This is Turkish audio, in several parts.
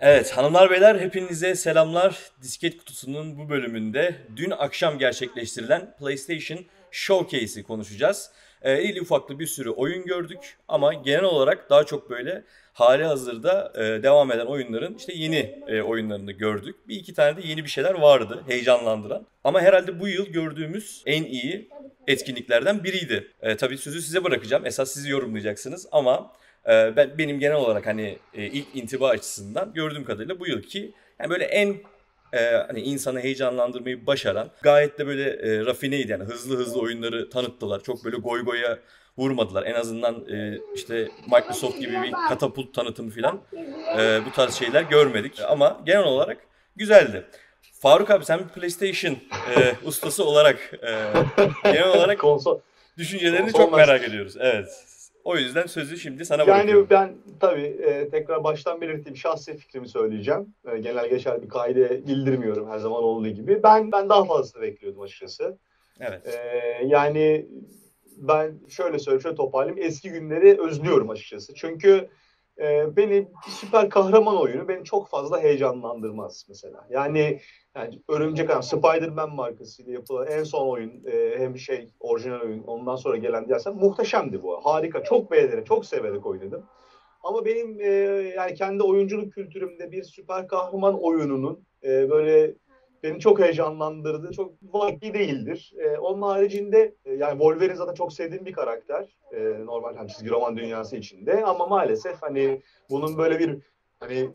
Evet hanımlar beyler hepinize selamlar. Disket kutusunun bu bölümünde dün akşam gerçekleştirilen PlayStation Showcase'i konuşacağız. Ee, ili ufaklı bir sürü oyun gördük ama genel olarak daha çok böyle hali hazırda e, devam eden oyunların işte yeni e, oyunlarını gördük. Bir iki tane de yeni bir şeyler vardı heyecanlandıran. Ama herhalde bu yıl gördüğümüz en iyi etkinliklerden biriydi. E, tabii sözü size bırakacağım. Esas sizi yorumlayacaksınız ama e, ben benim genel olarak hani e, ilk intiba açısından gördüğüm kadarıyla bu yılki yani böyle en e, hani insanı heyecanlandırmayı başaran gayet de böyle e, rafineydi yani hızlı hızlı oyunları tanıttılar. Çok böyle goy goya vurmadılar. En azından e, işte Microsoft gibi bir katapult tanıtımı falan e, bu tarz şeyler görmedik. Ama genel olarak güzeldi. Faruk abi sen bir PlayStation e, ustası olarak e, genel olarak konsol düşüncelerini konsol çok merak ediyoruz. Evet. O yüzden sözü şimdi sana bırakıyorum. Yani ben tabii e, tekrar baştan belirttiğim şahsi fikrimi söyleyeceğim. E, genel geçer bir kaide bildirmiyorum her zaman olduğu gibi. Ben ben daha fazlasını bekliyordum açıkçası. Evet. E, yani ben şöyle söyleyeyim, şöyle toparlayayım. Eski günleri özlüyorum açıkçası. Çünkü e, beni süper kahraman oyunu beni çok fazla heyecanlandırmaz mesela. Yani yani Örümcek Adam, Spider-Man markasıyla yapılan en son oyun e, hem şey orijinal oyun ondan sonra gelen dersen muhteşemdi bu. Harika. Çok beğenerek, çok severek oynadım. Ama benim e, yani kendi oyunculuk kültürümde bir süper kahraman oyununun e, böyle beni çok heyecanlandırdı. Çok vaki değildir. E, onun haricinde e, yani Wolverine zaten çok sevdiğim bir karakter. E, normal hani çizgi roman dünyası içinde ama maalesef hani bunun böyle bir hani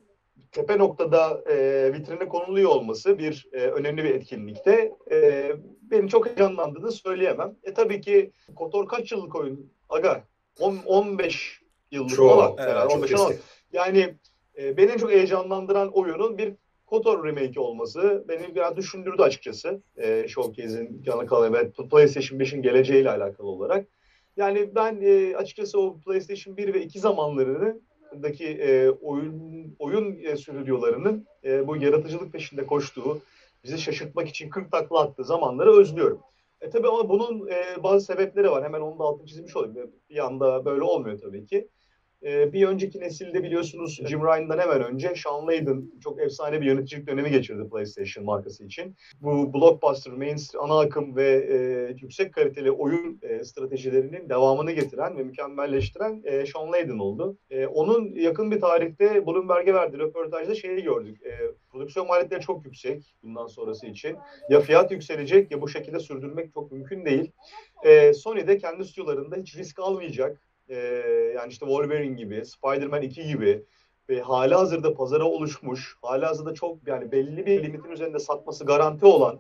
tepe noktada e, vitrine konuluyor olması bir e, önemli bir etkinlikte. E, beni çok heyecanlandığını söyleyemem. E tabii ki Kotor kaç yıllık oyun? Aga 10, 15 yıllık çok, falan. Evet, yani 15 10. Yani e, beni en çok heyecanlandıran oyunun bir Kotor remake olması beni biraz düşündürdü açıkçası. E, Showcase'in yanı kalan ve PlayStation 5'in geleceğiyle alakalı olarak. Yani ben e, açıkçası o PlayStation 1 ve 2 zamanlarını daki e, oyun oyun e, stüdyolarının e, bu yaratıcılık peşinde koştuğu, bizi şaşırtmak için 40 takla attığı zamanları özlüyorum. E tabii ama bunun e, bazı sebepleri var. Hemen onu da altını çizmiş olayım. Bir anda böyle olmuyor tabii ki. Ee, bir önceki nesilde biliyorsunuz Jim Ryan'dan hemen önce Sean Layden çok efsane bir yöneticilik dönemi geçirdi PlayStation markası için. Bu blockbuster, mainstream, ana akım ve e, yüksek kaliteli oyun e, stratejilerinin devamını getiren ve mükemmelleştiren e, Sean Layden oldu. E, onun yakın bir tarihte Bloomberg'e verdiği röportajda şeyi gördük. E, prodüksiyon maliyetleri çok yüksek bundan sonrası için. Ya fiyat yükselecek ya bu şekilde sürdürmek çok mümkün değil. E, Sony de kendi stüdyolarında hiç risk almayacak e, yani işte Wolverine gibi, Spider-Man 2 gibi ve hali hazırda pazara oluşmuş, hali hazırda çok yani belli bir limitin üzerinde satması garanti olan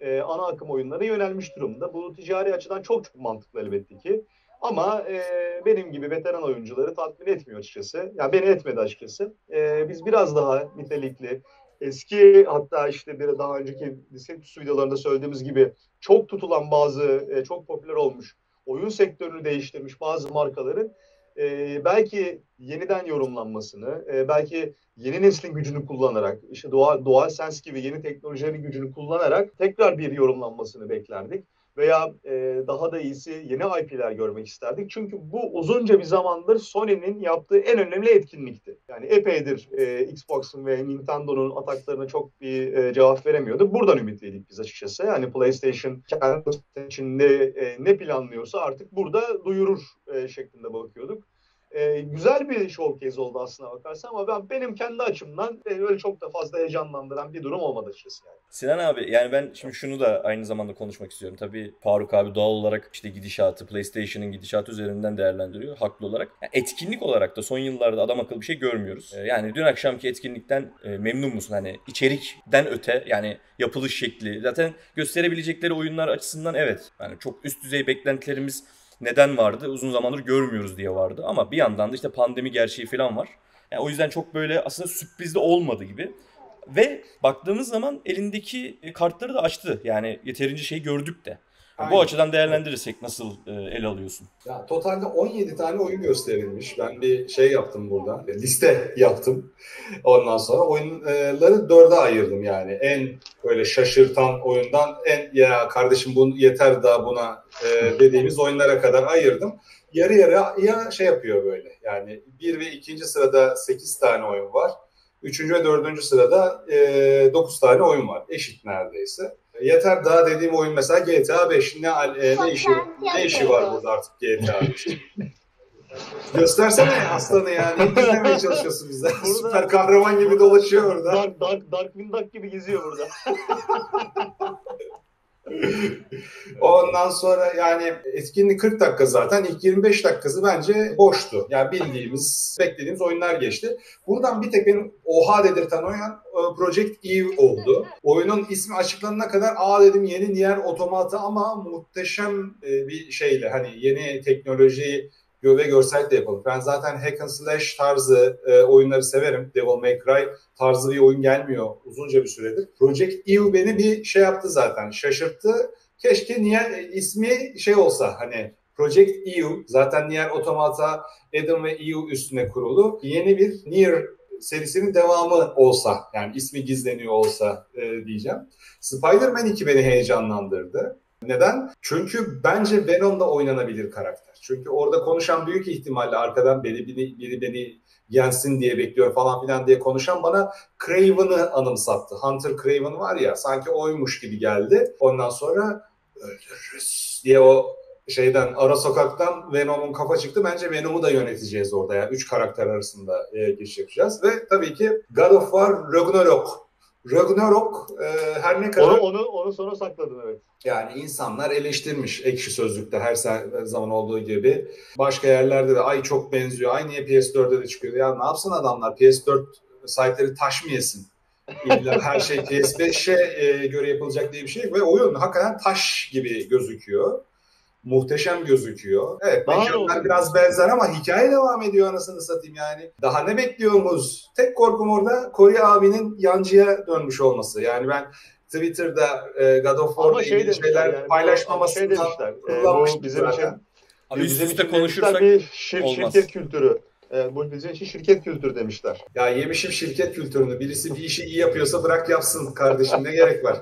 e, ana akım oyunlara yönelmiş durumda. Bu ticari açıdan çok çok mantıklı elbette ki. Ama e, benim gibi veteran oyuncuları tatmin etmiyor açıkçası. Yani beni etmedi açıkçası. E, biz biraz daha nitelikli, eski hatta işte bir daha önceki Discretus videolarında söylediğimiz gibi çok tutulan bazı, e, çok popüler olmuş oyun sektörünü değiştirmiş bazı markaların e, belki yeniden yorumlanmasını, e, belki yeni neslin gücünü kullanarak, işte doğal, doğal sens gibi yeni teknolojilerin gücünü kullanarak tekrar bir yorumlanmasını beklerdik veya e, daha da iyisi yeni IP'ler görmek isterdik. Çünkü bu uzunca bir zamandır Sony'nin yaptığı en önemli etkinlikti. Yani epeydir e, Xbox'un ve Nintendo'nun ataklarına çok bir e, cevap veremiyordu. Buradan ümitliydik biz açıkçası. Yani PlayStation kendi içinde e, ne planlıyorsa artık burada duyurur e, şeklinde bakıyorduk e, güzel bir showcase oldu aslına bakarsan ama ben benim kendi açımdan beni öyle çok da fazla heyecanlandıran bir durum olmadı açıkçası yani. Sinan abi yani ben şimdi şunu da aynı zamanda konuşmak istiyorum. Tabii Faruk abi doğal olarak işte gidişatı PlayStation'ın gidişatı üzerinden değerlendiriyor haklı olarak. Yani etkinlik olarak da son yıllarda adam akıllı bir şey görmüyoruz. E, yani dün akşamki etkinlikten e, memnun musun? Hani içerikten öte yani yapılış şekli. Zaten gösterebilecekleri oyunlar açısından evet. Yani çok üst düzey beklentilerimiz neden vardı? Uzun zamandır görmüyoruz diye vardı. Ama bir yandan da işte pandemi gerçeği falan var. Yani o yüzden çok böyle aslında sürprizli olmadı gibi. Ve baktığımız zaman elindeki kartları da açtı. Yani yeterince şey gördük de. Aynen. Bu açıdan değerlendirirsek nasıl e, ele alıyorsun? Ya totalde 17 tane oyun gösterilmiş. Ben bir şey yaptım burada. Liste yaptım. Ondan sonra oyunları dörde ayırdım yani. En böyle şaşırtan oyundan en ya kardeşim bu yeter daha buna e, dediğimiz oyunlara kadar ayırdım. Yarı yarı ya şey yapıyor böyle. Yani bir ve ikinci sırada 8 tane oyun var. Üçüncü ve dördüncü sırada e, 9 tane oyun var. Eşit neredeyse. Yeter daha dediğim oyun mesela GTA 5. Ne, e, ne, işi, ne işi var burada artık GTA 5? Göstersene aslanı yani. Dinlemeye çalışıyorsun bize? Süper kahraman gibi dolaşıyor orada. Dark, Dark, Darkwing Duck gibi geziyor burada. Ondan sonra yani etkinlik 40 dakika zaten. ilk 25 dakikası bence boştu. Yani bildiğimiz, beklediğimiz oyunlar geçti. Buradan bir tek benim oha dedirten oyun e, Project Eve oldu. Oyunun ismi açıklanana kadar aa dedim yeni Nier Automata ama muhteşem e, bir şeyle hani yeni teknoloji ve görsel de yapalım. Ben zaten hack and slash tarzı e, oyunları severim. Devil May Cry tarzı bir oyun gelmiyor uzunca bir süredir. Project Eve beni bir şey yaptı zaten. Şaşırttı. Keşke Nier ismi şey olsa hani Project Eve zaten Nier Automata Adam ve Eve üstüne kurulu. Yeni bir Nier serisinin devamı olsa yani ismi gizleniyor olsa e, diyeceğim. Spider-Man 2 beni heyecanlandırdı. Neden? Çünkü bence Venom'da oynanabilir karakter. Çünkü orada konuşan büyük ihtimalle arkadan biri, biri, biri beni yensin diye bekliyor falan filan diye konuşan bana Craven'ı anımsattı. Hunter Craven var ya sanki oymuş gibi geldi. Ondan sonra öldürürüz diye o şeyden ara sokaktan Venom'un kafa çıktı. Bence Venom'u da yöneteceğiz orada ya. Yani. Üç karakter arasında e, giriş. Ve tabii ki God of War Ragnarok Ragnarok e, her ne kadar... Onu, onu, onu sonra sakladım evet. Yani insanlar eleştirmiş ekşi sözlükte her zaman olduğu gibi. Başka yerlerde de ay çok benziyor. Ay niye PS4'de de çıkıyor? Ya ne yapsın adamlar? PS4 sahipleri taş mı yesin? İlla her şey PS5'e e, göre yapılacak diye bir şey. Ve oyun hakikaten taş gibi gözüküyor muhteşem gözüküyor. Evet mekanlar biraz benzer ama hikaye devam ediyor anasını satayım yani. Daha ne bekliyoruz? Tek korkum orada Kore abinin yancıya dönmüş olması. Yani ben Twitter'da e, God of War'la şey ilgili şeyler yani, paylaşmamasını şey kullanmıştım bizim zaten. Için, Abi bizim üst üste konuşursak bir şir, olmaz. şirket kültürü. E, bu bizim için şirket kültürü demişler. Ya yemişim şirket kültürünü. Birisi bir işi iyi yapıyorsa bırak yapsın kardeşim ne gerek var.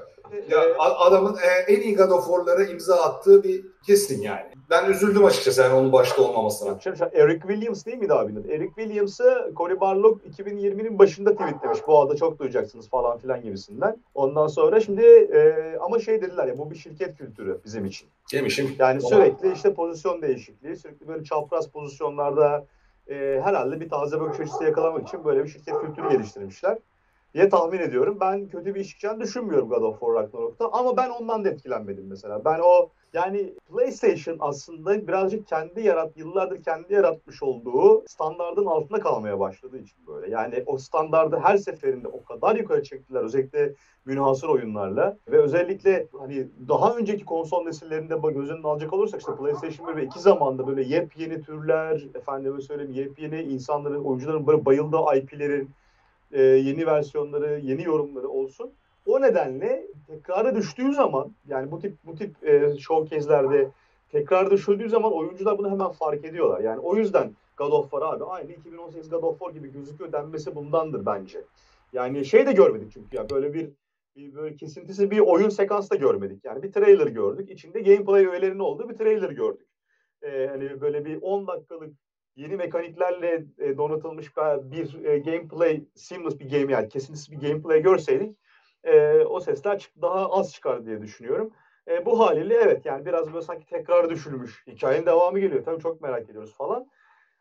Ya adamın e, en iyi God of War'lara imza attığı bir kesin yani. Ben üzüldüm açıkçası yani onun başta olmamasına. Şimdi Eric Williams değil miydi abinin? Eric Williams'ı Cory Barlog 2020'nin başında tweetlemiş. Bu arada çok duyacaksınız falan filan gibisinden. Ondan sonra şimdi e, ama şey dediler ya bu bir şirket kültürü bizim için. Yemişim. Yani sürekli işte pozisyon değişikliği, sürekli böyle çapraz pozisyonlarda e, herhalde bir taze bakış açısı yakalamak için böyle bir şirket kültürü geliştirmişler diye tahmin ediyorum. Ben kötü bir iş çıkacağını düşünmüyorum God of War Ragnarok'ta ama ben ondan da etkilenmedim mesela. Ben o yani PlayStation aslında birazcık kendi yarat yıllardır kendi yaratmış olduğu standardın altında kalmaya başladığı için böyle. Yani o standardı her seferinde o kadar yukarı çektiler özellikle münhasır oyunlarla ve özellikle hani daha önceki konsol nesillerinde göz önüne alacak olursak işte PlayStation 1 ve 2 zamanda böyle yepyeni türler, efendime söyleyeyim yepyeni insanların, oyuncuların böyle bayıldığı IP'lerin e, yeni versiyonları, yeni yorumları olsun. O nedenle tekrara düştüğü zaman yani bu tip bu tip e, showcase'lerde tekrar düşüldüğü zaman oyuncular bunu hemen fark ediyorlar. Yani o yüzden God of War abi aynı 2018 God of War gibi gözüküyor denmesi bundandır bence. Yani şey de görmedik çünkü ya böyle bir, bir böyle kesintisi bir oyun sekans da görmedik. Yani bir trailer gördük. İçinde gameplay öğelerinin olduğu bir trailer gördük. Ee, hani böyle bir 10 dakikalık yeni mekaniklerle e, donatılmış bir e, gameplay, seamless bir game yani kesintisiz bir gameplay görseydik e, o sesler daha az çıkar diye düşünüyorum. E, bu haliyle evet yani biraz böyle sanki tekrar düşülmüş. Hikayenin devamı geliyor. Tabii çok merak ediyoruz falan.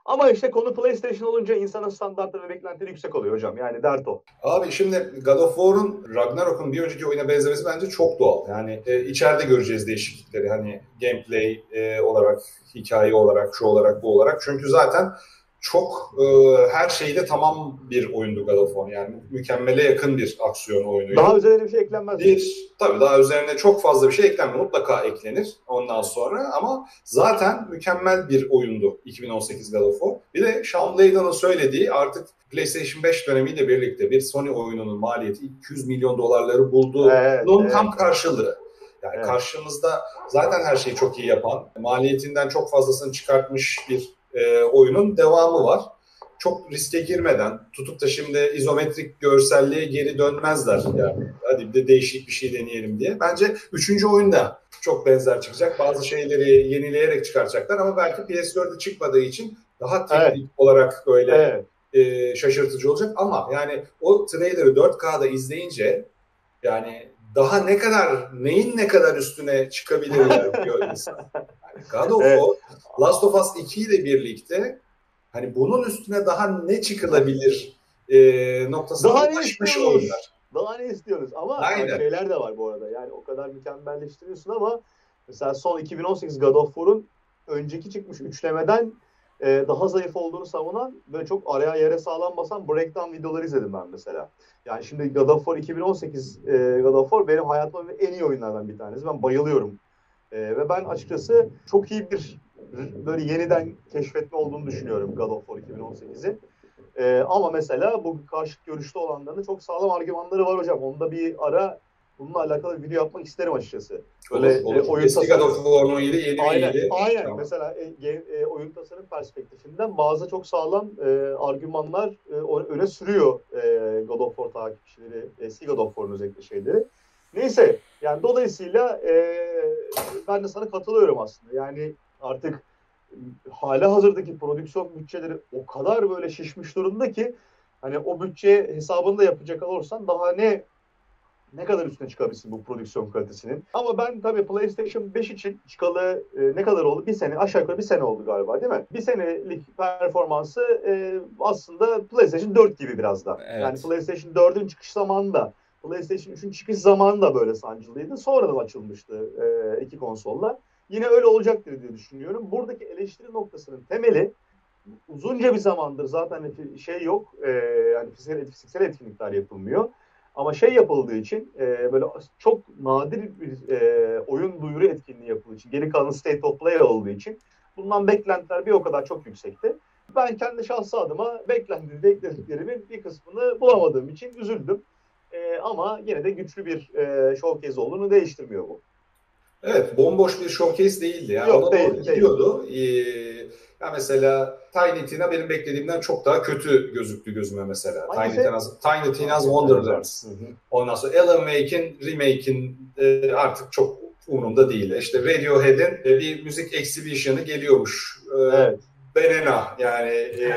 Ama işte konu PlayStation olunca insanın standartları ve beklentileri yüksek oluyor hocam. Yani dert o. Abi şimdi God of War'un Ragnarok'un bir önceki oyuna benzemesi bence çok doğal. Yani e, içeride göreceğiz değişiklikleri. Hani gameplay e, olarak, hikaye olarak, şu olarak, bu olarak. Çünkü zaten çok e, her şeyde tamam bir oyundu God of War. Yani mükemmele yakın bir aksiyon oyunu. Daha üzerine bir şey eklenmez. Bir, tabii daha üzerine çok fazla bir şey eklenmiyor. Mutlaka eklenir ondan sonra ama zaten mükemmel bir oyundu 2018 God of War. Bir de Sean Layden'ın söylediği artık PlayStation 5 dönemiyle birlikte bir Sony oyununun maliyeti 200 milyon dolarları buldu. Evet, Bunun evet. tam karşılığı. Yani evet. karşımızda zaten her şeyi çok iyi yapan, maliyetinden çok fazlasını çıkartmış bir e, oyunun devamı var. Çok riske girmeden tutup da şimdi izometrik görselliğe geri dönmezler. Yani hadi bir de değişik bir şey deneyelim diye. Bence üçüncü oyunda çok benzer çıkacak. Bazı şeyleri yenileyerek çıkaracaklar ama belki PS4'de çıkmadığı için daha teknik evet. olarak böyle evet. e, şaşırtıcı olacak ama yani o trailer'ı 4K'da izleyince yani daha ne kadar neyin ne kadar üstüne çıkabilirler diyor insan. Yani God of evet. Last of Us 2 ile birlikte hani bunun üstüne daha ne çıkılabilir e, noktasına daha ulaşmış oyunlar. Daha ne istiyoruz ama Aynen. şeyler de var bu arada. Yani o kadar mükemmelleştiriyorsun ama mesela son 2018 God of War'un önceki çıkmış üçlemeden e, daha zayıf olduğunu savunan ve çok araya yere sağlam basan breakdown videoları izledim ben mesela. Yani şimdi God of War 2018 e, God of War benim hayatımda en iyi oyunlardan bir tanesi. Ben bayılıyorum. E, ve ben açıkçası çok iyi bir böyle yeniden keşfetme olduğunu düşünüyorum God of War 2018'i. E, ama mesela bu karşıt görüşte olanların çok sağlam argümanları var hocam. Onda bir ara bununla alakalı bir video yapmak isterim açıkçası. Böyle olur, olur. E, oyun Eski tasarım... God of War 17, yeni aynen, yeni. Aynen. Tamam. Mesela e, e, oyun tasarım perspektifinden bazı çok sağlam e, argümanlar e, öne sürüyor e, God of War takipçileri, eski God of War'un özellikle şeyleri. Neyse yani dolayısıyla e, ben de sana katılıyorum aslında. Yani artık hala hazırdaki prodüksiyon bütçeleri o kadar böyle şişmiş durumda ki hani o bütçe hesabını da yapacak olursan daha ne ne kadar üstüne çıkabilirsin bu prodüksiyon kalitesinin. Ama ben tabii PlayStation 5 için çıkalı e, ne kadar oldu? Bir sene, aşağı yukarı bir sene oldu galiba değil mi? Bir senelik performansı e, aslında PlayStation 4 gibi biraz da. Evet. Yani PlayStation 4'ün çıkış zamanında PlayStation 3'ün çıkış zamanı da böyle sancılıydı. Sonradan açılmıştı e, iki konsolla. Yine öyle olacaktır diye düşünüyorum. Buradaki eleştiri noktasının temeli uzunca bir zamandır zaten şey yok. E, yani fiziksel, fiziksel etkinlikler yapılmıyor. Ama şey yapıldığı için e, böyle çok nadir bir e, oyun duyuru etkinliği yapıldığı için geri kalan state of play olduğu için bundan beklentiler bir o kadar çok yüksekti. Ben kendi şahsı adıma beklenti beklentiklerimin bir kısmını bulamadığım için üzüldüm. E, ama yine de güçlü bir e, showcase olduğunu değiştirmiyor bu. Evet, bomboş bir showcase değildi. Yani Yok, değil, gidiyordu. Ee, ya mesela Tiny Tina benim beklediğimden çok daha kötü gözüktü gözüme mesela. Tiny, şey? Tina's, Tiny Tina's Wonderlands. Ondan sonra Alan Wake'in remake'in e, artık çok umurumda değil. İşte Radiohead'in e, bir müzik exhibition'ı geliyormuş. E, evet. Benena yani e,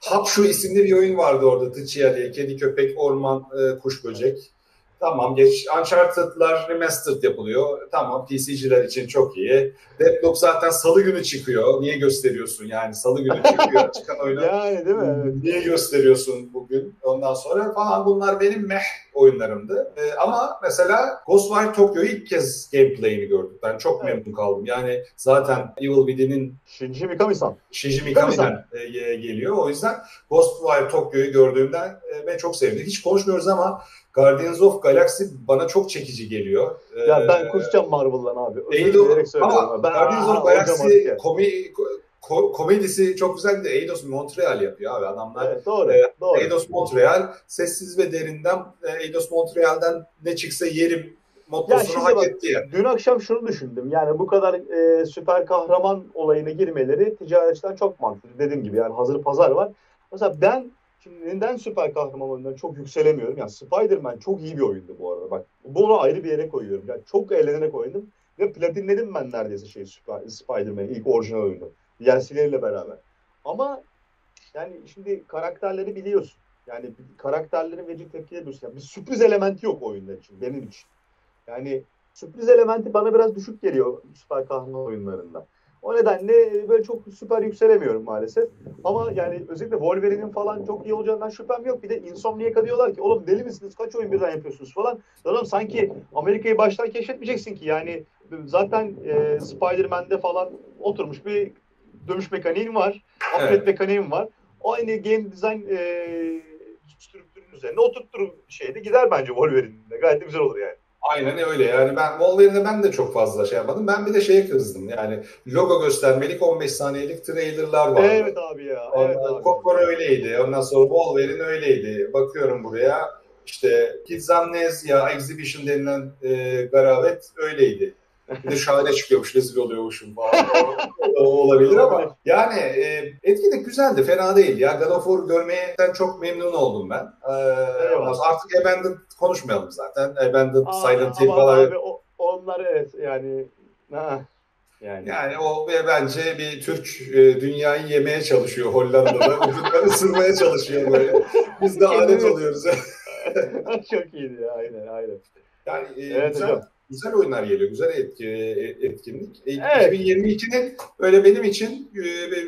Hapşu isimli bir oyun vardı orada Tıçıya diye. Kedi, köpek, orman, e, kuş, böcek. Tamam geç. Uncharted'lar remastered yapılıyor. Tamam PC'ciler için çok iyi. Deadlock zaten salı günü çıkıyor. Niye gösteriyorsun yani? Salı günü çıkıyor çıkan oyunu. yani değil mi? Evet. Niye gösteriyorsun bugün? Ondan sonra falan bunlar benim meh oyunlarımdı. Ee, ama mesela Ghostwire Tokyo'yu ilk kez gameplay'ini gördük. Ben çok evet. memnun kaldım. Yani zaten Evil Within'in Shinji Mikami-san. Shinji Mikami'den e, geliyor. O yüzden Ghostwire Tokyo'yu gördüğümden e, ben çok sevdim. Hiç konuşmuyoruz ama Guardians of Galaxy bana çok çekici geliyor. Ya ben ee, kusacağım Marvel'dan abi. Eidos, ama ben, Guardians of Galaxy komi, ko, komedisi çok güzel de Eidos Montreal yapıyor abi adamlar. Evet, doğru, e, doğru. Eidos Montreal sessiz ve derinden e, Eidos Montreal'den ne çıksa yerim mottosunu hak bak, etti yani. Dün akşam şunu düşündüm. Yani bu kadar e, süper kahraman olayına girmeleri ticaretten çok mantıklı. Dediğim gibi yani hazır pazar var. Mesela ben Neden süper kahraman oyunlarına çok yükselemiyorum? Yani Spider-Man çok iyi bir oyundu bu arada. Bak bunu ayrı bir yere koyuyorum. Yani çok eğlenerek oynadım. Ve platinledim ben neredeyse şey Spider-Man'in ilk orijinal oyunu. DLC'leriyle beraber. Ama yani şimdi karakterleri biliyorsun. Yani karakterlerin verici tepkileri biliyorsun. Yani bir sürpriz elementi yok oyunda için. Benim için. Yani sürpriz elementi bana biraz düşük geliyor süper kahraman oyunlarında. O nedenle böyle çok süper yükselemiyorum maalesef. Ama yani özellikle Wolverine'in falan çok iyi olacağından şüphem yok. Bir de Insomniac'a diyorlar ki oğlum deli misiniz kaç oyun birden yapıyorsunuz falan. Oğlum sanki Amerika'yı baştan keşfetmeyeceksin ki yani zaten e, Spider-Man'de falan oturmuş bir dövüş mekaniğin var. Affet evet. mekaniğin var. O aynı game design e, strüktürün üzerine oturtturur şeyde gider bence Wolverine'de. Gayet de güzel olur yani. Aynen öyle yani ben Wolverine'e ben de çok fazla şey yapmadım. Ben bir de şeye kızdım yani logo göstermelik 15 saniyelik trailerlar var. Evet abi ya. Evet Ondan, abi. Kokor öyleydi. Ondan sonra Wolverine öyleydi. Bakıyorum buraya işte Kids Amnesia Exhibition denilen e, garabet öyleydi. Bir de şahane çıkıyormuş, rezil oluyormuşum falan. o, o olabilir ama yani e, etkinlik güzeldi, fena değil. Ya God of War görmekten çok memnun oldum ben. Ee, artık Abandoned konuşmayalım zaten. Abandoned, Aa, Silent Hill falan. Abi, o, onlar evet yani... Ha. Yani. yani o bence bir Türk e, dünyayı yemeye çalışıyor Hollanda'da. Ucundan ısırmaya çalışıyor böyle. Biz de adet oluyoruz. Çok iyiydi ya aynen aynen. Yani e, evet, güzel, hocam. Güzel oyunlar geliyor. Güzel etki, e, etkinlik. E, evet. 2022'nin öyle benim için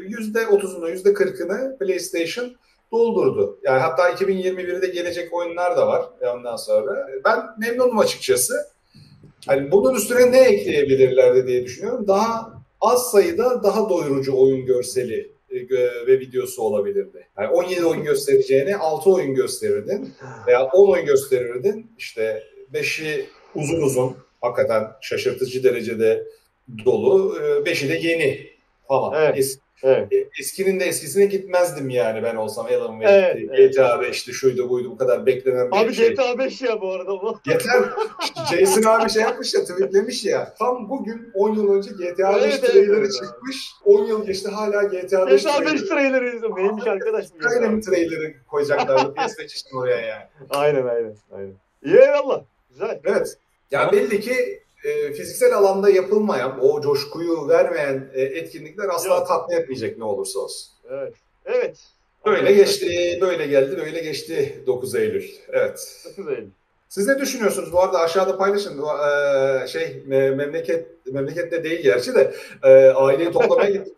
yüzde 30'unu yüzde 40'ını PlayStation doldurdu. Yani hatta 2021'de gelecek oyunlar da var ondan sonra. Ben memnunum açıkçası. Hani bunun üstüne ne ekleyebilirlerdi diye düşünüyorum. Daha az sayıda daha doyurucu oyun görseli e, ve videosu olabilirdi. Yani 17 oyun göstereceğine 6 oyun gösterirdin veya 10 oyun gösterirdin. İşte 5'i uzun uzun hakikaten şaşırtıcı derecede dolu. 5'i e, de yeni falan. Evet. Es, evet. E, eskinin de eskisine gitmezdim yani ben olsam Alan Wake'ti. Evet, evet. GTA 5'ti şuydu buydu bu kadar beklenen bir abi şey. Abi GTA 5 ya bu arada bu. Yeter. Jason abi şey yapmış ya tweetlemiş ya. Tam bugün 10 yıl önce GTA 5 evet, trailerı evet, çıkmış. 10 yıl geçti hala GTA 5 GTA 5 trailerı izliyorum. Neymiş arkadaş? Aynen trailerı koyacaklardı PlayStation oraya yani. Aynen aynen. aynen. İyi eyvallah. Güzel. Evet. Ya belli ki e, fiziksel alanda yapılmayan, o coşkuyu vermeyen e, etkinlikler asla Yok. tatmin etmeyecek ne olursa olsun. Evet. Evet. Böyle geçti, böyle geldi, böyle geçti 9 Eylül. Evet. 9 Eylül. Siz ne düşünüyorsunuz? Bu arada aşağıda paylaşın. Ee, şey memleket memlekette değil gerçi de e, aileyi toplamaya gittik.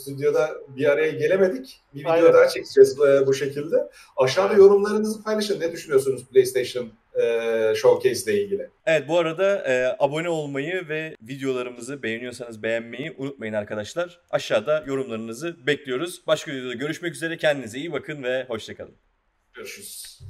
Stüdyoda bir araya gelemedik. Bir video Aynen. daha çekeceğiz e, bu şekilde. Aşağıda yorumlarınızı paylaşın. Ne düşünüyorsunuz PlayStation e, Showcase ile ilgili? Evet bu arada e, abone olmayı ve videolarımızı beğeniyorsanız beğenmeyi unutmayın arkadaşlar. Aşağıda yorumlarınızı bekliyoruz. Başka videoda görüşmek üzere. Kendinize iyi bakın ve hoşçakalın. Görüşürüz.